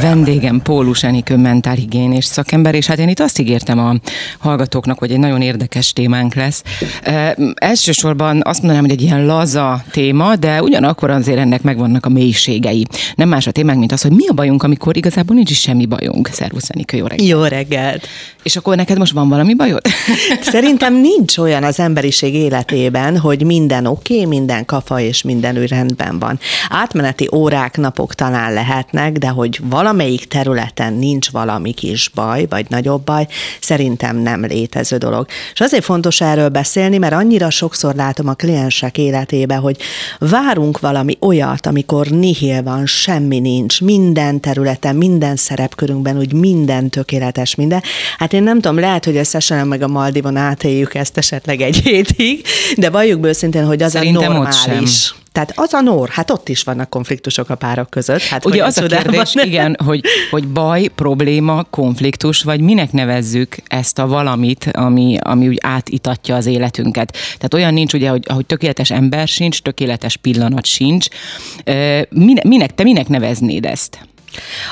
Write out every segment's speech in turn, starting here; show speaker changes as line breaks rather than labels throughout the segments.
Vendégem Pólus Enikő mentálhigiénés szakember, és hát én itt azt ígértem a hallgatóknak, hogy egy nagyon érdekes témánk lesz. E, elsősorban azt mondanám, hogy egy ilyen laza téma, de ugyanakkor azért ennek megvannak a mélységei. Nem más a témánk, mint az, hogy mi a bajunk, amikor igazából nincs is semmi bajunk. Szervusz Enikő, jó reggelt.
Jó reggelt!
És akkor neked most van valami bajod?
Szerintem nincs olyan az emberiség életében, hogy minden oké, okay, minden kafa és minden rendben van. Átmeneti órák, napok talán lehetnek, de hogy valamelyik területen nincs valami kis baj, vagy nagyobb baj, szerintem nem létező dolog. És azért fontos erről beszélni, mert annyira sokszor látom a kliensek életébe, hogy várunk valami olyat, amikor nihil van, semmi nincs, minden területen, minden szerepkörünkben, úgy minden tökéletes, minden. Hát én nem tudom, lehet, hogy összesen meg a Maldivon átéljük ezt esetleg egy hétig, de valljuk őszintén, hogy az Szerintem a normális. Tehát az a nor, hát ott is vannak konfliktusok a párok között. Hát
Ugye az a kérdés, igen, hogy, hogy baj, probléma, konfliktus, vagy minek nevezzük ezt a valamit, ami, ami úgy átitatja az életünket. Tehát olyan nincs, ugye, hogy, hogy tökéletes ember sincs, tökéletes pillanat sincs. Minek, te minek neveznéd ezt?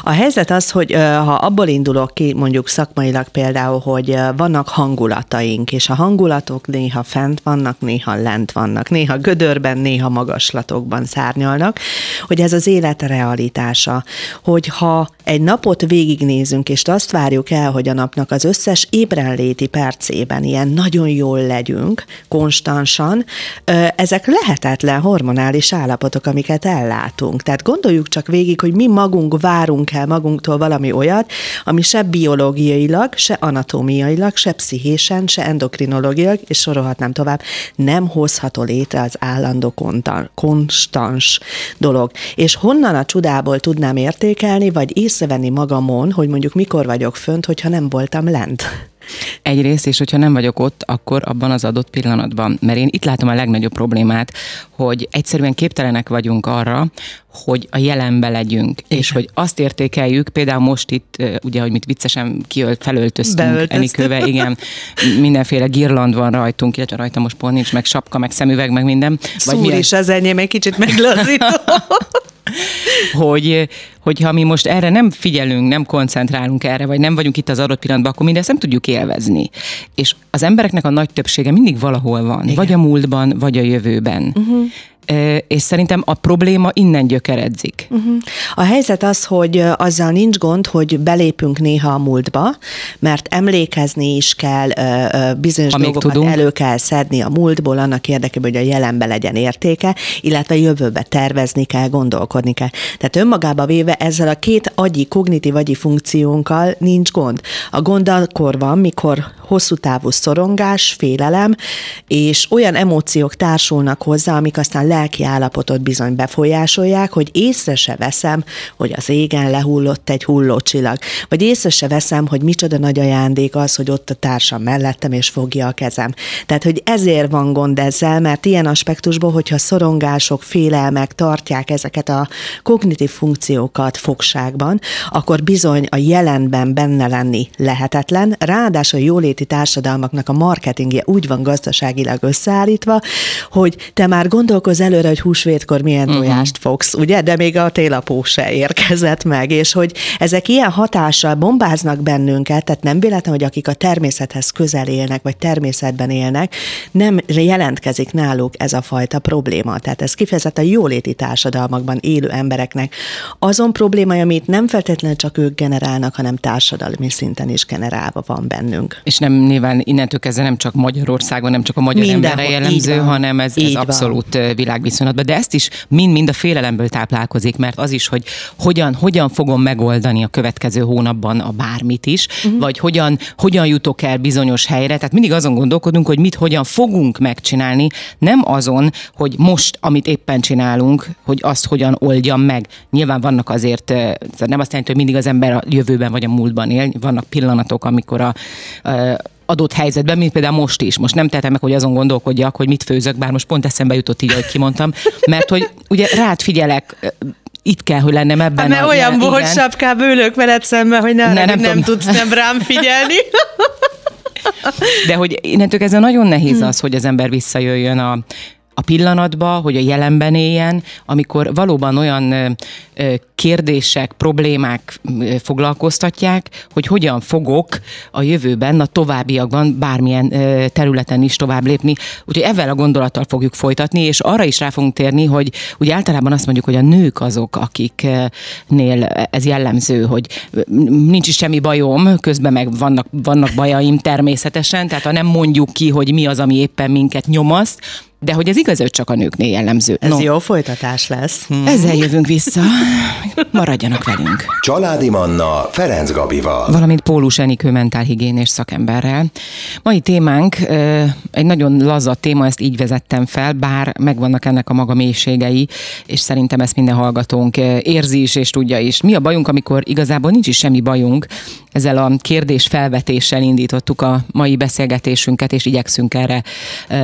A helyzet az, hogy ha abból indulok ki, mondjuk szakmailag például, hogy vannak hangulataink, és a hangulatok néha fent vannak, néha lent vannak, néha gödörben, néha magaslatokban szárnyalnak, hogy ez az élet realitása, hogy ha egy napot végignézünk, és azt várjuk el, hogy a napnak az összes ébrenléti percében ilyen nagyon jól legyünk, konstansan, ezek lehetetlen hormonális állapotok, amiket ellátunk. Tehát gondoljuk csak végig, hogy mi magunk várunk el magunktól valami olyat, ami se biológiailag, se anatómiailag, se pszichésen, se endokrinológiailag, és sorolhatnám tovább, nem hozható létre az állandó konstans dolog. És honnan a csodából tudnám értékelni, vagy észrevenni magamon, hogy mondjuk mikor vagyok fönt, hogyha nem voltam lent?
Egyrészt, és hogyha nem vagyok ott, akkor abban az adott pillanatban. Mert én itt látom a legnagyobb problémát, hogy egyszerűen képtelenek vagyunk arra, hogy a jelenbe legyünk, Igen. és hogy azt értékeljük, például most itt, ugye, hogy mit viccesen kiölt, felöltöztünk Enikőve, igen, mindenféle girland van rajtunk, illetve rajta most pont nincs, meg sapka, meg szemüveg, meg minden.
Szúr Vagy is az enyém egy kicsit meglazító.
hogy, hogyha mi most erre nem figyelünk, nem koncentrálunk erre, vagy nem vagyunk itt az adott pillanatban, akkor mindezt nem tudjuk élvezni. És az embereknek a nagy többsége mindig valahol van, Igen. vagy a múltban, vagy a jövőben. Uh-huh és szerintem a probléma innen gyökeredzik. Uh-huh.
A helyzet az, hogy azzal nincs gond, hogy belépünk néha a múltba, mert emlékezni is kell, bizonyos ha dolgokat tudunk. elő kell szedni a múltból, annak érdekében, hogy a jelenbe legyen értéke, illetve jövőbe tervezni kell, gondolkodni kell. Tehát önmagába véve ezzel a két agyi, kognitív agyi funkciónkkal nincs gond. A gond akkor van, mikor hosszú távú szorongás, félelem, és olyan emóciók társulnak hozzá, amik aztán lelki állapotot bizony befolyásolják, hogy észre se veszem, hogy az égen lehullott egy hullócsillag, vagy észre se veszem, hogy micsoda nagy ajándék az, hogy ott a társam mellettem és fogja a kezem. Tehát, hogy ezért van gond ezzel, mert ilyen aspektusból, hogyha szorongások, félelmek tartják ezeket a kognitív funkciókat fogságban, akkor bizony a jelenben benne lenni lehetetlen, ráadásul a jóléti társadalmaknak a marketingje úgy van gazdaságilag összeállítva, hogy te már gondolkoz előre, hogy húsvétkor milyen uh-huh. tojást fogsz, ugye? De még a télapó se érkezett meg, és hogy ezek ilyen hatással bombáznak bennünket, tehát nem véletlen, hogy akik a természethez közel élnek, vagy természetben élnek, nem jelentkezik náluk ez a fajta probléma. Tehát ez kifejezetten a jóléti társadalmakban élő embereknek azon probléma, amit nem feltétlenül csak ők generálnak, hanem társadalmi szinten is generálva van bennünk.
És nem nyilván innentől kezdve nem csak Magyarországon, nem csak a magyar Mindenhol, emberre jellemző, hanem ez, ez abszolút világ világviszonylatban, de ezt is mind-mind a félelemből táplálkozik, mert az is, hogy hogyan, hogyan fogom megoldani a következő hónapban a bármit is, uh-huh. vagy hogyan, hogyan jutok el bizonyos helyre. Tehát mindig azon gondolkodunk, hogy mit hogyan fogunk megcsinálni, nem azon, hogy most, amit éppen csinálunk, hogy azt hogyan oldjam meg. Nyilván vannak azért, nem azt jelenti, hogy mindig az ember a jövőben vagy a múltban él, vannak pillanatok, amikor a adott helyzetben, mint például most is. Most nem tehetem meg, hogy azon gondolkodjak, hogy mit főzök, bár most pont eszembe jutott így, hogy kimondtam, mert hogy ugye rád figyelek, itt kell, hogy lennem ebben. Hát,
mert a, olyan bohos sapkább ülök veled szemben, hogy ne, ne, nem, nem tudsz nem rám figyelni.
De hogy innentől ez nagyon nehéz az, hogy az ember visszajöjjön a, a pillanatba, hogy a jelenben éljen, amikor valóban olyan kérdések, problémák foglalkoztatják, hogy hogyan fogok a jövőben, a továbbiakban bármilyen területen is tovább lépni. Úgyhogy ezzel a gondolattal fogjuk folytatni, és arra is rá fogunk térni, hogy ugye általában azt mondjuk, hogy a nők azok, akiknél ez jellemző, hogy nincs is semmi bajom, közben meg vannak, vannak bajaim természetesen, tehát ha nem mondjuk ki, hogy mi az, ami éppen minket nyomaszt, de hogy ez igaz, hogy csak a nőknél jellemző.
Ez no. jó folytatás lesz.
Hmm. Ezzel jövünk vissza. Maradjanak velünk.
Családi Manna Ferenc Gabival.
Valamint Pólus Enikő mentálhigiénés szakemberrel. Mai témánk egy nagyon laza téma, ezt így vezettem fel, bár megvannak ennek a maga mélységei, és szerintem ezt minden hallgatónk érzi is és tudja is. Mi a bajunk, amikor igazából nincs is semmi bajunk, ezzel a kérdés felvetéssel indítottuk a mai beszélgetésünket, és igyekszünk erre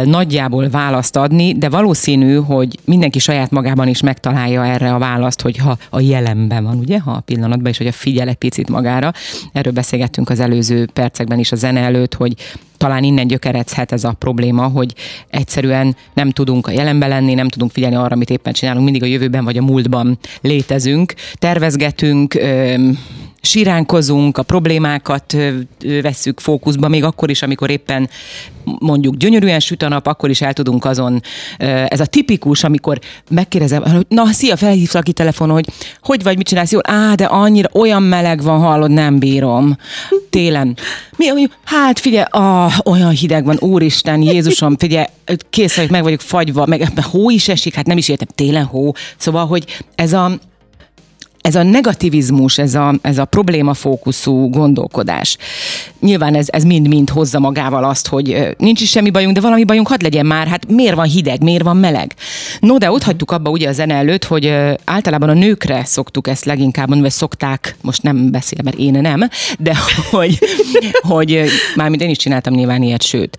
nagyjából választ adni, de valószínű, hogy mindenki saját magában is megtalálja erre a választ, hogyha a jelenben van, ugye, ha a pillanatban, és hogy a figyel egy picit magára. Erről beszélgettünk az előző percekben is a zene előtt, hogy talán innen gyökeredhet ez a probléma, hogy egyszerűen nem tudunk a jelenben lenni, nem tudunk figyelni arra, amit éppen csinálunk, mindig a jövőben vagy a múltban létezünk, tervezgetünk, siránkozunk, a problémákat vesszük fókuszba, még akkor is, amikor éppen mondjuk gyönyörűen süt a nap, akkor is el tudunk azon, ez a tipikus, amikor megkérdezem, hogy na, szia, felhívtak ki telefonon, hogy hogy vagy, mit csinálsz jól? Á, de annyira olyan meleg van, hallod, nem bírom. Télen. Mi, hát figyelj, ah, olyan hideg van, úristen, Jézusom, figyelj, kész vagyok, meg vagyok fagyva, meg hó is esik, hát nem is értem, télen hó. Szóval, hogy ez a, ez a negativizmus, ez a, ez a problémafókuszú gondolkodás. Nyilván ez, ez mind-mind hozza magával azt, hogy nincs is semmi bajunk, de valami bajunk hadd legyen már, hát miért van hideg, miért van meleg? No, de ott hagytuk abba ugye a zene előtt, hogy általában a nőkre szoktuk ezt leginkább mondani, vagy szokták, most nem beszélem, mert én nem, de hogy, hogy mármint én is csináltam nyilván ilyet, sőt,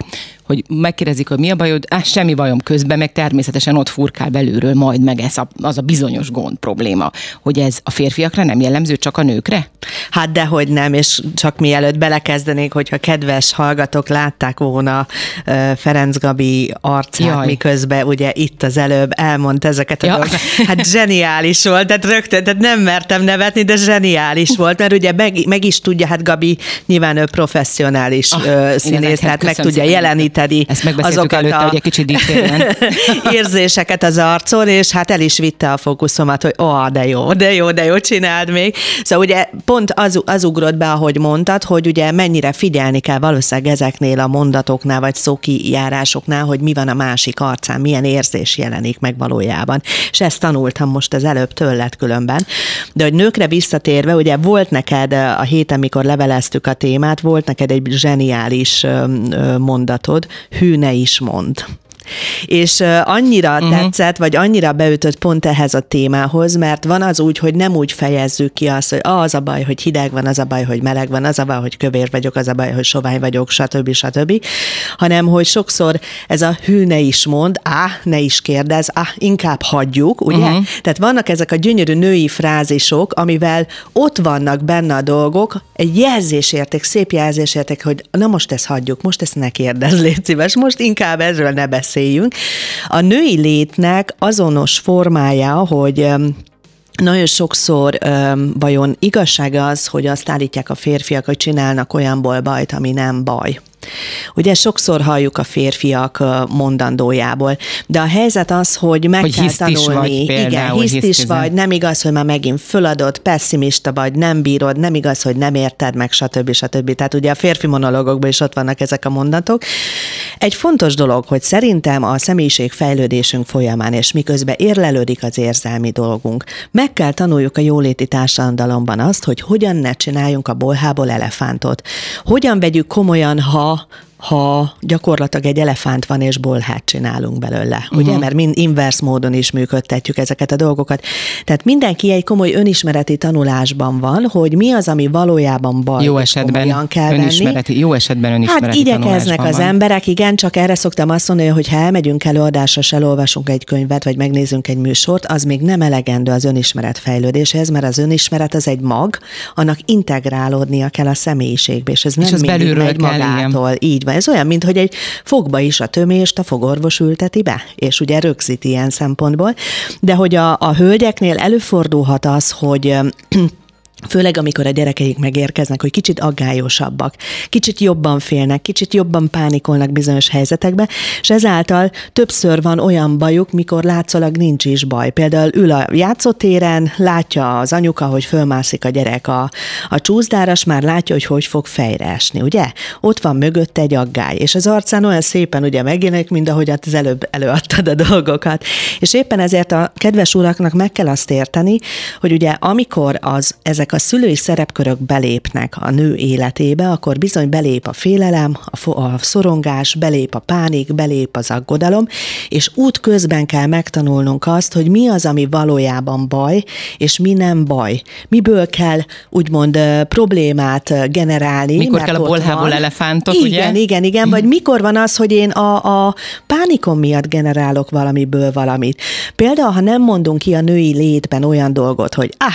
hogy megkérdezik, hogy mi a bajod, á, semmi bajom közben, meg természetesen ott furkál belülről majd meg ez a, az a bizonyos gond probléma, hogy ez a férfiakra nem jellemző, csak a nőkre?
Hát dehogy nem, és csak mielőtt belekezdenék, hogyha kedves hallgatók látták volna Ferenc Gabi arcát, Jaj. miközben ugye itt az előbb elmondta ezeket a ja. dolgokat. Hát zseniális volt, tehát rögtön, tehát nem mertem nevetni, de zseniális volt, mert ugye meg, meg is tudja, hát Gabi nyilván ő professzionális ah, színész, tehát meg tudja jeleníteni
tedi Ezt azokat előtte, a hogy egy kicsit
érzéseket az arcon, és hát el is vitte a fókuszomat, hogy ó, oh, de jó, de jó, de jó, csináld még. Szóval ugye pont az, az ugrott be, ahogy mondtad, hogy ugye mennyire figyelni kell valószínűleg ezeknél a mondatoknál, vagy szókijárásoknál, hogy mi van a másik arcán, milyen érzés jelenik meg valójában. És ezt tanultam most az előbb tőled különben. De hogy nőkre visszatérve, ugye volt neked a héten, mikor leveleztük a témát, volt neked egy zseniális mondatod, hű ne is mond. És annyira uh-huh. tetszett, vagy annyira beütött pont ehhez a témához, mert van az úgy, hogy nem úgy fejezzük ki azt, hogy ah, az a baj, hogy hideg van, az a baj, hogy meleg van, az a baj, hogy kövér vagyok, az a baj, hogy sovány vagyok, stb. stb. hanem hogy sokszor ez a hű ne is mond, á, ne is kérdez, á, inkább hagyjuk, ugye? Uh-huh. Tehát vannak ezek a gyönyörű női frázisok, amivel ott vannak benne a dolgok, egy jelzésérték, szép jelzésérték, hogy na most ezt hagyjuk, most ezt ne kérdez, légy szíves, most inkább erről ne beszélj beszéljünk. A női létnek azonos formája, hogy nagyon sokszor vajon igazság az, hogy azt állítják a férfiak, hogy csinálnak olyanból bajt, ami nem baj. Ugye sokszor halljuk a férfiak mondandójából, de a helyzet az, hogy meg hogy kell tanulni. Vagy
például,
Igen, hiszt is vagy, nem igaz, hogy már megint föladod, pessimista vagy, nem bírod, nem igaz, hogy nem érted meg, stb. stb. Tehát ugye a férfi monológokban is ott vannak ezek a mondatok. Egy fontos dolog, hogy szerintem a személyiség fejlődésünk folyamán, és miközben érlelődik az érzelmi dolgunk, meg kell tanuljuk a jóléti társadalomban azt, hogy hogyan ne csináljunk a bolhából elefántot. Hogyan vegyük komolyan, ha all ha gyakorlatilag egy elefánt van, és bolhát csinálunk belőle, uh-huh. ugye? Mert mind invers módon is működtetjük ezeket a dolgokat. Tehát mindenki egy komoly önismereti tanulásban van, hogy mi az, ami valójában baj,
jó esetben kell önismereti,
venni.
Jó esetben önismereti
Hát igyekeznek az van. emberek, igen, csak erre szoktam azt mondani, hogy ha elmegyünk előadásra, és elolvasunk egy könyvet, vagy megnézünk egy műsort, az még nem elegendő az önismeret fejlődéshez, mert az önismeret az egy mag, annak integrálódnia kell a személyiségbe, és ez nem és az belülről kell, magától. Igen. Így van írva. Ez olyan, mint hogy egy fogba is a tömést a fogorvos ülteti be, és ugye rögzít ilyen szempontból. De hogy a, a hölgyeknél előfordulhat az, hogy Főleg, amikor a gyerekeik megérkeznek, hogy kicsit aggályosabbak, kicsit jobban félnek, kicsit jobban pánikolnak bizonyos helyzetekben, és ezáltal többször van olyan bajuk, mikor látszólag nincs is baj. Például ül a játszótéren, látja az anyuka, hogy fölmászik a gyerek a, a csúszdára, és már látja, hogy hogy fog fejre esni, ugye? Ott van mögött egy aggály, és az arcán olyan szépen ugye megjelenik, mint ahogy az előbb előadtad a dolgokat. És éppen ezért a kedves uraknak meg kell azt érteni, hogy ugye amikor az ezek a szülői szerepkörök belépnek a nő életébe, akkor bizony belép a félelem, a, a szorongás, belép a pánik, belép az aggodalom, és út közben kell megtanulnunk azt, hogy mi az, ami valójában baj, és mi nem baj. Miből kell úgymond problémát generálni.
Mikor kell a bolhából elefántot,
igen,
ugye?
Igen, igen, igen. Vagy mikor van az, hogy én a, a pánikom miatt generálok valamiből valamit. Például, ha nem mondunk ki a női létben olyan dolgot, hogy ah,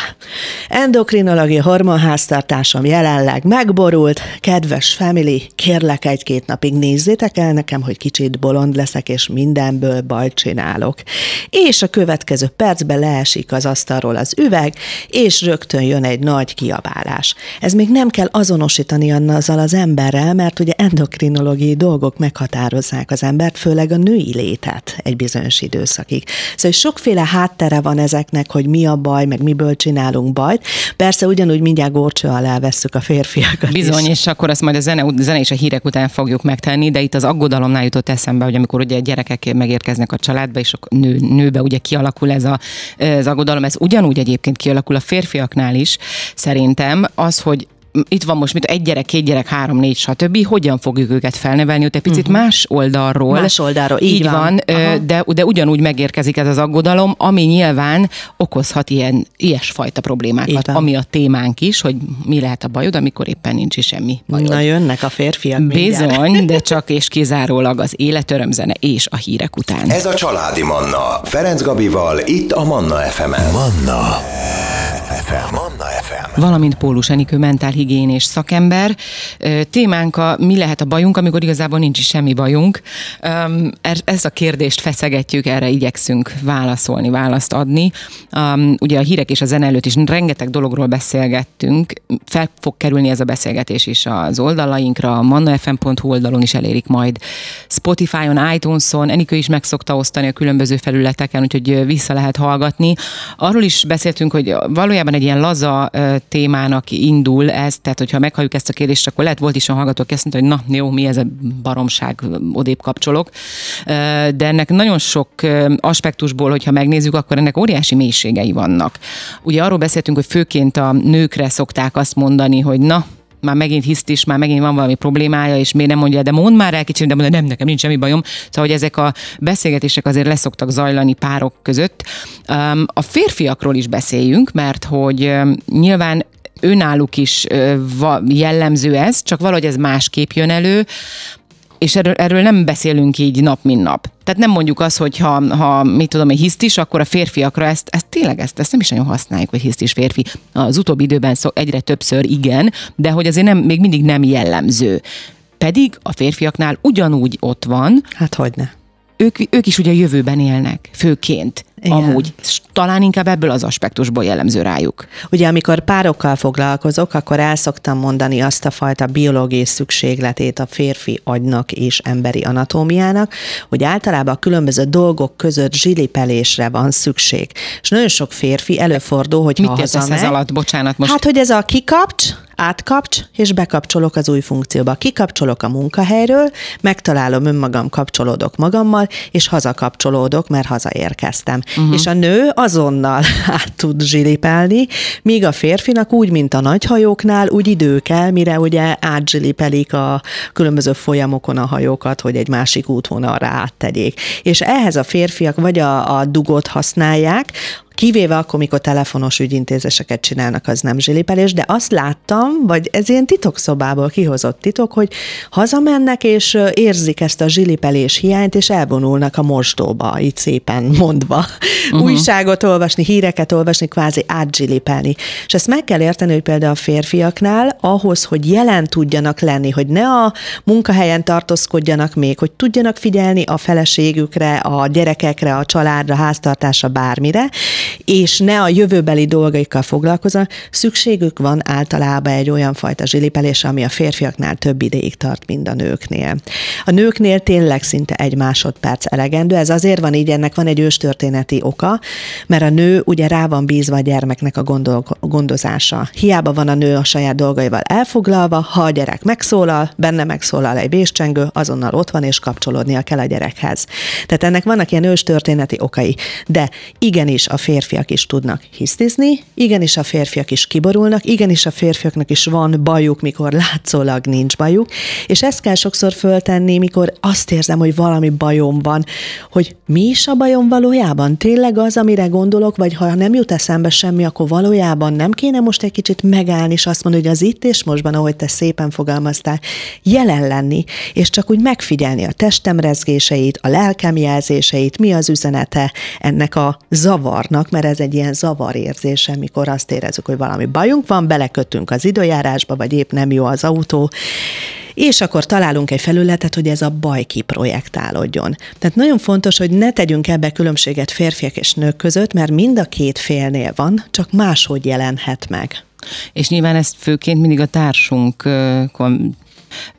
endokrin endokrinológiai hormonháztartásom jelenleg megborult. Kedves family, kérlek egy-két napig nézzétek el nekem, hogy kicsit bolond leszek, és mindenből bajt csinálok. És a következő percben leesik az asztalról az üveg, és rögtön jön egy nagy kiabálás. Ez még nem kell azonosítani azzal az emberrel, mert ugye endokrinológiai dolgok meghatározzák az embert, főleg a női létet egy bizonyos időszakig. Szóval sokféle háttere van ezeknek, hogy mi a baj, meg miből csinálunk bajt. Persze persze ugyanúgy mindjárt górcső alá vesszük a férfiakat
Bizony, is. és akkor azt majd a zene, zene és a hírek után fogjuk megtenni, de itt az aggodalomnál jutott eszembe, hogy amikor ugye gyerekek megérkeznek a családba, és a nő, nőbe ugye kialakul ez a, az aggodalom, ez ugyanúgy egyébként kialakul a férfiaknál is, szerintem az, hogy itt van most mit egy gyerek, két gyerek, három, négy, stb. Hogyan fogjuk őket felnevelni, ott egy picit uh-huh. más oldalról.
Más oldalról, így,
így van. van de, de ugyanúgy megérkezik ez az aggodalom, ami nyilván okozhat ilyen, ilyesfajta problémákat, ami a témánk is, hogy mi lehet a bajod, amikor éppen nincs is semmi bajod.
Na jönnek a férfiak
Bizony, mindjárt. de csak és kizárólag az életörömzene és a hírek után.
Ez a Családi Manna. Ferenc Gabival, itt a Manna FM-en. Manna FM. Manna FM.
Valamint Pólus Enikő mentálhigiénés szakember. Témánk a mi lehet a bajunk, amikor igazából nincs is semmi bajunk. Er, ezt a kérdést feszegetjük, erre igyekszünk válaszolni, választ adni. Ugye a hírek és a zene előtt is rengeteg dologról beszélgettünk. Fel fog kerülni ez a beszélgetés is az oldalainkra, a mannafm.hu oldalon is elérik majd. Spotify-on, iTunes-on, Enikő is meg szokta osztani a különböző felületeken, úgyhogy vissza lehet hallgatni. Arról is beszéltünk, hogy valójában egy ilyen laza témának indul ez, tehát hogyha meghalljuk ezt a kérdést, akkor lehet volt is a hallgató, aki azt mondta, hogy na jó, mi ez a baromság, odébb kapcsolok. De ennek nagyon sok aspektusból, hogyha megnézzük, akkor ennek óriási mélységei vannak. Ugye arról beszéltünk, hogy főként a nőkre szokták azt mondani, hogy na, már megint hisztis, már megint van valami problémája, és miért nem mondja, de mond már el kicsit, de mondja, nem, nekem nincs semmi bajom. Szóval, hogy ezek a beszélgetések azért leszoktak zajlani párok között. A férfiakról is beszéljünk, mert hogy nyilván önálluk is jellemző ez, csak valahogy ez másképp jön elő és erről, erről nem beszélünk így nap, mint nap. Tehát nem mondjuk azt, hogy ha, ha mit tudom, egy hisztis, akkor a férfiakra ezt, ezt tényleg ezt, ezt nem is nagyon használjuk, hogy hisztis férfi. Az utóbbi időben szó, egyre többször igen, de hogy azért nem, még mindig nem jellemző. Pedig a férfiaknál ugyanúgy ott van.
Hát hogy ne
ők, ők is ugye a jövőben élnek, főként. Igen. Amúgy. Talán inkább ebből az aspektusból jellemző rájuk.
Ugye, amikor párokkal foglalkozok, akkor el szoktam mondani azt a fajta biológiai szükségletét a férfi agynak és emberi anatómiának, hogy általában a különböző dolgok között zsilipelésre van szükség. És nagyon sok férfi előfordul, hogy
Mit ha hazamegy, ez alatt? Bocsánat, most.
Hát, hogy ez a kikapcs, átkapcs, és bekapcsolok az új funkcióba. Kikapcsolok a munkahelyről, megtalálom önmagam, kapcsolódok magammal, és hazakapcsolódok, mert hazaérkeztem. Uh-huh. És a nő azonnal át tud zsilipelni, míg a férfinak úgy, mint a nagyhajóknál, úgy idő kell, mire ugye átzsilipelik a különböző folyamokon a hajókat, hogy egy másik útvonalra áttegyék. És ehhez a férfiak vagy a, a dugot használják, Kivéve akkor, mikor telefonos ügyintézéseket csinálnak, az nem zsilipelés, de azt láttam, vagy ez ilyen titokszobából kihozott titok, hogy hazamennek, és érzik ezt a zsilipelés hiányt, és elvonulnak a mosdóba, így szépen mondva. Uh-huh. Újságot olvasni, híreket olvasni, kvázi átzsilipelni. És ezt meg kell érteni, hogy például a férfiaknál ahhoz, hogy jelen tudjanak lenni, hogy ne a munkahelyen tartózkodjanak még, hogy tudjanak figyelni a feleségükre, a gyerekekre, a családra, háztartásra, bármire, és ne a jövőbeli dolgaikkal foglalkozzanak, szükségük van általában egy olyan fajta zsilipelésre, ami a férfiaknál több ideig tart, mint a nőknél. A nőknél tényleg szinte egy másodperc elegendő, ez azért van így, ennek van egy őstörténeti oka, mert a nő ugye rá van bízva a gyermeknek a gondol, gondozása. Hiába van a nő a saját dolgaival elfoglalva, ha a gyerek megszólal, benne megszólal egy véscsengő, azonnal ott van, és kapcsolódnia kell a gyerekhez. Tehát ennek vannak ilyen őstörténeti okai. De igenis a férfiak is tudnak hisztizni, igenis a férfiak is kiborulnak, igenis a férfiaknak is van bajuk, mikor látszólag nincs bajuk, és ezt kell sokszor föltenni, mikor azt érzem, hogy valami bajom van, hogy mi is a bajom valójában? Tényleg az, amire gondolok, vagy ha nem jut eszembe semmi, akkor valójában nem kéne most egy kicsit megállni, és azt mondani, hogy az itt és mostban, ahogy te szépen fogalmaztál, jelen lenni, és csak úgy megfigyelni a testem rezgéseit, a lelkem jelzéseit, mi az üzenete ennek a zavarnak, mert ez egy ilyen zavarérzése, mikor azt érezzük, hogy valami bajunk van, belekötünk az időjárásba, vagy épp nem jó az autó, és akkor találunk egy felületet, hogy ez a baj kiprojektálódjon. Tehát nagyon fontos, hogy ne tegyünk ebbe különbséget férfiak és nők között, mert mind a két félnél van, csak máshogy jelenhet meg.
És nyilván ezt főként mindig a társunk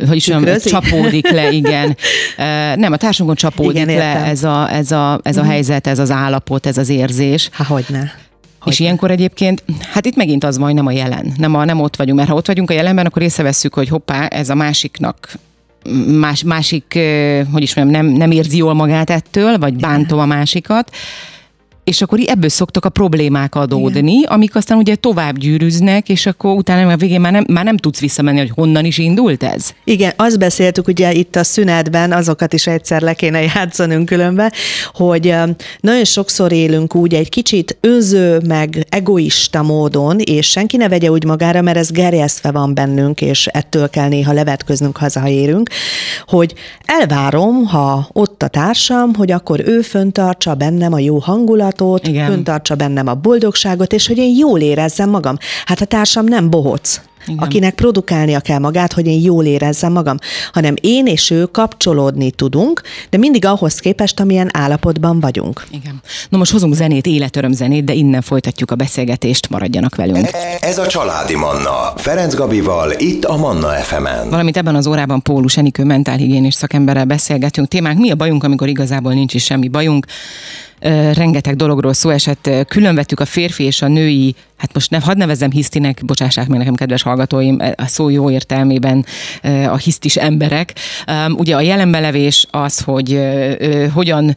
hogy is olyan, csapódik le, igen. Nem, a társunkon csapódik igen, le ez a, ez, a, ez a mm. helyzet, ez az állapot, ez az érzés.
Há, hogyne.
Hogy és ilyenkor egyébként, hát itt megint az van, hogy nem a jelen, nem, a, nem ott vagyunk, mert ha ott vagyunk a jelenben, akkor észrevesszük, hogy hoppá, ez a másiknak más, másik, hogy is mondjam, nem, nem érzi jól magát ettől, vagy bántom a másikat, és akkor ebből szoktak a problémák adódni, Igen. amik aztán ugye tovább gyűrűznek, és akkor utána a végén már nem, már nem tudsz visszamenni, hogy honnan is indult ez.
Igen, azt beszéltük ugye itt a szünetben, azokat is egyszer le kéne játszanunk különbe, hogy nagyon sokszor élünk úgy egy kicsit önző, meg egoista módon, és senki ne vegye úgy magára, mert ez gerjesztve van bennünk, és ettől kell néha levetköznünk, haza, ha érünk, hogy elvárom, ha ott a társam, hogy akkor ő föntartsa bennem a jó hangulat, kapcsolatot, Igen. föntartsa bennem a boldogságot, és hogy én jól érezzem magam. Hát a társam nem bohóc. Igen. akinek produkálnia kell magát, hogy én jól érezzem magam, hanem én és ő kapcsolódni tudunk, de mindig ahhoz képest, amilyen állapotban vagyunk.
Igen. No most hozunk zenét, életöröm zenét, de innen folytatjuk a beszélgetést, maradjanak velünk.
Ez a Családi Manna, Ferenc Gabival, itt a Manna FM-en.
Valamint ebben az órában Pólus Enikő mentálhigiénis szakemberrel beszélgetünk. Témánk mi a bajunk, amikor igazából nincs is semmi bajunk rengeteg dologról szó esett, különvettük a férfi és a női hát most ne, hadd nevezzem hisztinek, bocsássák meg nekem, kedves hallgatóim, a szó jó értelmében a hisztis emberek. Ugye a jelenbelevés az, hogy hogyan,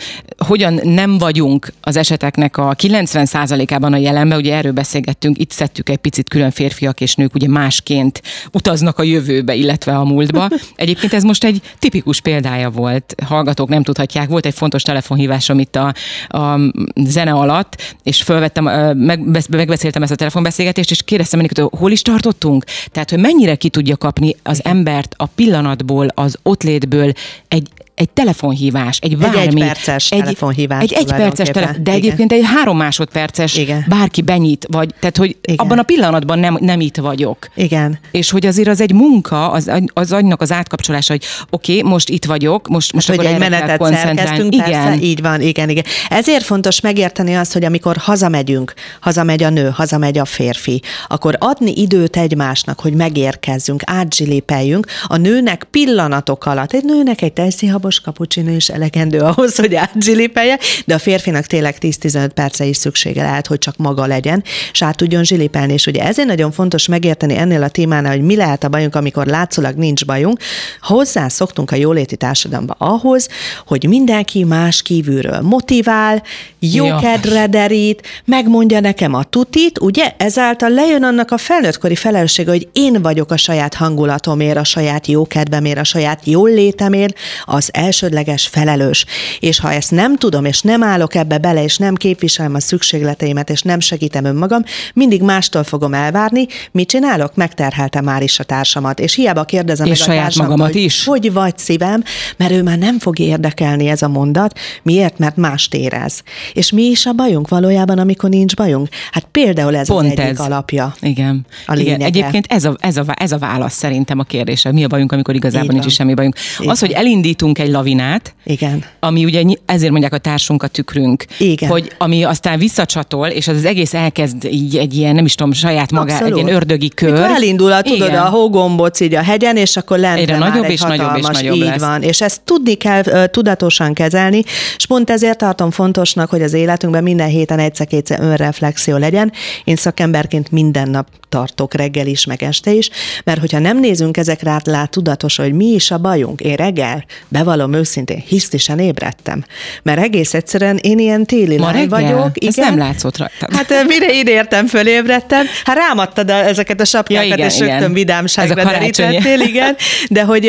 hogyan nem vagyunk az eseteknek a 90%-ában a jelenben, ugye erről beszélgettünk, itt szedtük egy picit külön férfiak és nők ugye másként utaznak a jövőbe, illetve a múltba. Egyébként ez most egy tipikus példája volt, hallgatók nem tudhatják, volt egy fontos telefonhívásom itt a, a zene alatt, és fölvettem, meg, megbeszéltem ezt a telefonbeszélgetést, és kérdeztem hogy hol is tartottunk? Tehát, hogy mennyire ki tudja kapni az embert a pillanatból, az ottlétből egy egy telefonhívás, egy bármi.
Egy egyperces egy, telefonhívás.
Egy egyperces telefon, de Igen. egyébként egy három másodperces Igen. bárki benyit, vagy tehát, hogy Igen. abban a pillanatban nem, nem itt vagyok.
Igen.
És hogy azért az egy munka, az, az agynak az átkapcsolása, hogy oké, okay, most itt vagyok, most, most
hát, akkor egy menetet szerkeztünk, igen. Persze, így van, igen, igen. Ezért fontos megérteni azt, hogy amikor hazamegyünk, hazamegy a nő, hazamegy a férfi, akkor adni időt egymásnak, hogy megérkezzünk, átzsilépeljünk, a nőnek pillanatok alatt, egy nőnek egy tejszínhabos cukros kapucsinó is elegendő ahhoz, hogy átzsilipelje, de a férfinak tényleg 10-15 perce is szüksége lehet, hogy csak maga legyen, és át tudjon zsilipelni. És ugye ezért nagyon fontos megérteni ennél a témánál, hogy mi lehet a bajunk, amikor látszólag nincs bajunk. Hozzá szoktunk a jóléti társadalomba ahhoz, hogy mindenki más kívülről motivál, jó ja. kedre derít, megmondja nekem a tutit, ugye ezáltal lejön annak a felnőttkori felelőssége, hogy én vagyok a saját hangulatomért, a saját jókedvemért, a saját jól létemért, az elsődleges felelős. És ha ezt nem tudom, és nem állok ebbe bele, és nem képviselem a szükségleteimet, és nem segítem önmagam, mindig mástól fogom elvárni. Mit csinálok? Megterheltem már is a társamat. És hiába kérdezem
és meg saját a társam, magamat
hogy,
is.
hogy vagy szívem, mert ő már nem fog érdekelni ez a mondat. Miért? Mert mást érez. És mi is a bajunk valójában, amikor nincs bajunk? Hát például ez Pont az egyik ez. alapja.
Igen. A Igen. Egyébként ez a, ez, a, ez a válasz szerintem a kérdésre. Mi a bajunk, amikor igazából nincs semmi bajunk. Igen. Az, hogy elindítunk egy lavinát,
Igen.
ami ugye ezért mondják a társunk a tükrünk, Igen. hogy ami aztán visszacsatol, és az, az egész elkezd így egy ilyen, nem is tudom, saját maga, Abszolút. egy ilyen ördögi kör. Mikor
elindul, a, tudod, a hógombóc így a hegyen, és akkor lent
Egyre nagyobb és nagyobb és nagyobb
így
lesz.
van. És ezt tudni kell tudatosan kezelni, és pont ezért tartom fontosnak, hogy az életünkben minden héten egyszer-kétszer önreflexió legyen. Én szakemberként minden nap tartok reggel is, meg este is, mert hogyha nem nézünk ezekre át, lát tudatos, hogy mi is a bajunk. Én reggel, bevallom őszintén, hisztisen ébredtem. Mert egész egyszerűen én ilyen téli
Ma
lány vagyok.
Igen. Ez nem látszott rajta.
Hát mire én értem, fölébredtem. Hát rámadtad a, ezeket a sapkákat, ja, igen, és rögtön igen. vidámságba derítettél, igen. De hogy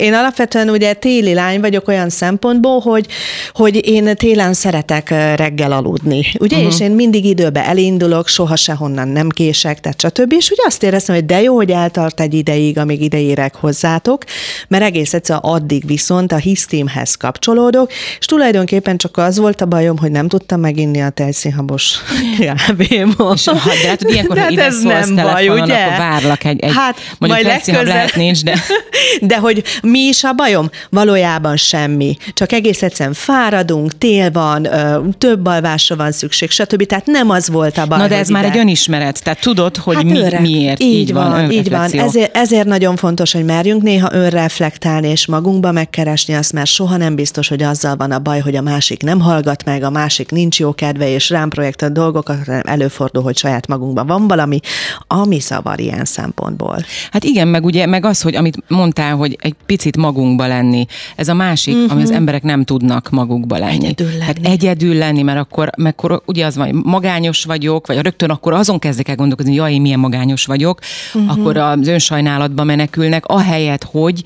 én alapvetően ugye téli lány vagyok olyan szempontból, hogy, hogy én télen szeretek reggel aludni. Ugye, uh-huh. és én mindig időbe elindulok, soha sehonnan nem kések, tehát stb. És ugye azt éreztem, hogy de jó, hogy eltart egy ideig, amíg ide érek hozzátok, mert egész egyszerűen addig viszont a hisztémhez kapcsolódok, és tulajdonképpen csak az volt a bajom, hogy nem tudtam meginni a tejszínhabos kávémot.
De hát ilyenkor, ha ide ez nem baj, ugye? akkor várlak egy, egy hát, mondjuk majd legközelebb... lehet nincs, de...
de hogy mi is a bajom? Valójában semmi. Csak egész egyszerűen fáradunk, tél van, több alvásra van szükség, stb. Tehát nem az volt a baj.
Na de ez már ide. egy önismeret, tehát tudod, hogy hát mi, miért.
Így, így van, van így van. Ezért, ezért nagyon fontos, hogy merjünk néha önreflektálni, és magunkba megkeresni azt, mert soha nem biztos, hogy azzal van a baj, hogy a másik nem hallgat meg, a másik nincs jó kedve, és rám projektelt dolgokat, hanem előfordul, hogy saját magunkban van valami, ami zavar ilyen szempontból.
Hát igen, meg ugye, meg az, hogy amit mondtál, hogy egy picit magunkba lenni. Ez a másik, uh-huh. ami az mhm. emberek nem tudnak magukba lenni.
Egyedül lenni. Hát
egyedül lenni, mert akkor, mert akkor ugye az van, magányos vagyok, vagy rögtön akkor azon kezdek el gondolkozni, hogy jaj, én milyen magányos vagyok, uh-huh. akkor az önsajnálatba menekülnek, ahelyett, hogy,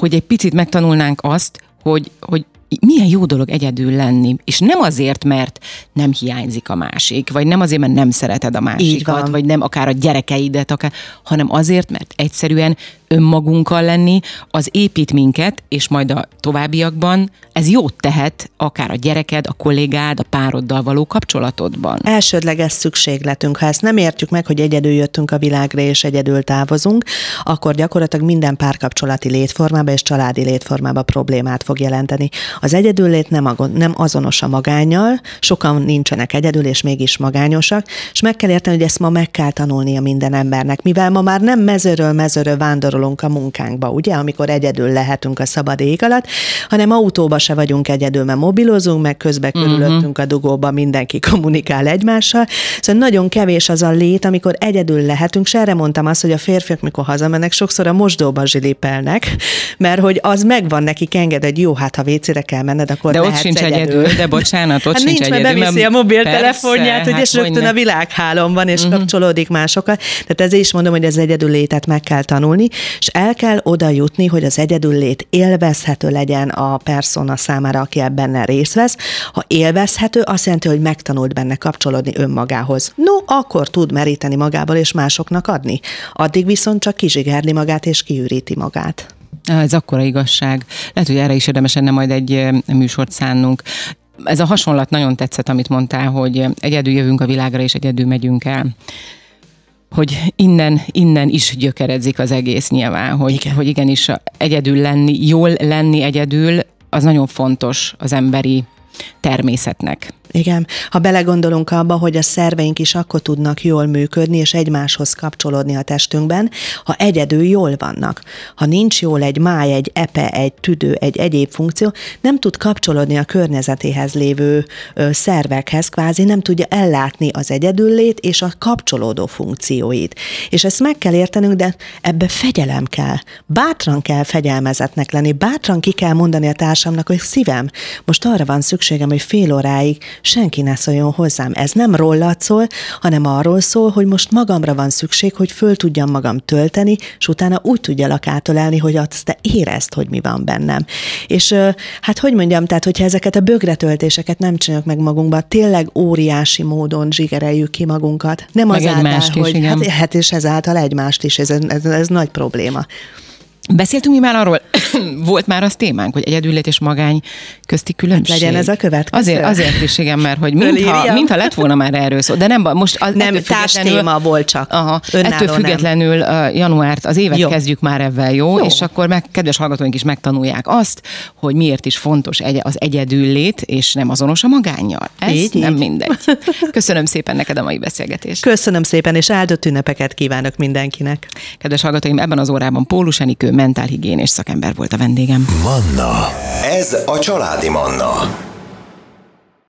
hogy egy picit megtanulnánk azt, hogy, hogy milyen jó dolog egyedül lenni, és nem azért, mert nem hiányzik a másik, vagy nem azért, mert nem szereted a másikat, vagy nem akár a gyerekeidet, akár, hanem azért, mert egyszerűen önmagunkkal lenni, az épít minket, és majd a továbbiakban ez jót tehet akár a gyereked, a kollégád, a pároddal való kapcsolatodban.
Elsődleges szükségletünk. Ha ezt nem értjük meg, hogy egyedül jöttünk a világra és egyedül távozunk, akkor gyakorlatilag minden párkapcsolati létformába és családi létformába problémát fog jelenteni. Az egyedüllét nem, nem azonos a magányjal, sokan nincsenek egyedül, és mégis magányosak, és meg kell érteni, hogy ezt ma meg kell tanulnia minden embernek, mivel ma már nem mezőről mezőről vándorol gyakorolunk a munkánkba, ugye, amikor egyedül lehetünk a szabad ég alatt, hanem autóba se vagyunk egyedül, mert mobilozunk, meg közben uh-huh. körülöttünk a dugóba mindenki kommunikál egymással. Szóval nagyon kevés az a lét, amikor egyedül lehetünk, és erre mondtam azt, hogy a férfiak, mikor hazamennek, sokszor a mosdóba zsilipelnek, mert hogy az megvan nekik enged, hogy jó, hát ha vécére kell menned, akkor
De ott sincs egyedül. egyedül. de bocsánat, ott hát sincs
nincs,
egyedül.
Mert beviszi a mobiltelefonját, hogy hát és rögtön a világhálón van, és uh-huh. kapcsolódik másokkal. Tehát ezért is mondom, hogy az egyedül létet meg kell tanulni, és el kell oda jutni, hogy az egyedüllét élvezhető legyen a persona számára, aki ebben részt vesz. Ha élvezhető, azt jelenti, hogy megtanult benne kapcsolódni önmagához. No, akkor tud meríteni magából és másoknak adni. Addig viszont csak kizsigerli magát és kiüríti magát.
Ez akkora igazság. Lehet, hogy erre is érdemes lenne majd egy műsort szánnunk. Ez a hasonlat nagyon tetszett, amit mondtál, hogy egyedül jövünk a világra, és egyedül megyünk el hogy innen, innen is gyökeredzik az egész nyilván, hogy, Igen. hogy igenis egyedül lenni, jól lenni egyedül, az nagyon fontos az emberi természetnek.
Igen. Ha belegondolunk abba, hogy a szerveink is akkor tudnak jól működni, és egymáshoz kapcsolódni a testünkben, ha egyedül jól vannak. Ha nincs jól egy máj, egy epe, egy tüdő, egy egyéb funkció, nem tud kapcsolódni a környezetéhez lévő ö, szervekhez, kvázi nem tudja ellátni az egyedüllét és a kapcsolódó funkcióit. És ezt meg kell értenünk, de ebbe fegyelem kell. Bátran kell fegyelmezetnek lenni, bátran ki kell mondani a társamnak, hogy szívem, most arra van szükségem, hogy fél óráig senki ne szóljon hozzám. Ez nem rólad szól, hanem arról szól, hogy most magamra van szükség, hogy föl tudjam magam tölteni, és utána úgy tudjalak átölelni, hogy azt te érezd, hogy mi van bennem. És hát hogy mondjam, tehát hogyha ezeket a bögretöltéseket nem csináljuk meg magunkba, tényleg óriási módon zsigereljük ki magunkat. Nem meg azáltal, hogy is, hát, hát és ezáltal egymást is, ez, ez, ez nagy probléma.
Beszéltünk mi már arról, volt már az témánk, hogy egyedüllét és magány közti különbség.
Hát legyen ez a következő.
Azért, azért is, igen, mert hogy mintha, mintha lett volna már erről szó, de nem, most
az nem, társ téma volt csak.
Aha, ettől függetlenül nem. januárt, az évet jó. kezdjük már ebben, jó? jó? És akkor meg, kedves hallgatóink is megtanulják azt, hogy miért is fontos az egyedüllét, és nem azonos a magányjal. Ez így, nem így. mindegy. Köszönöm szépen neked a mai beszélgetést.
Köszönöm szépen, és áldott ünnepeket kívánok mindenkinek.
Kedves hallgatóim, ebben az órában Pólus Enikő mentálhigiénés szakember volt a vendégem.
Manna. Ez a családi Manna.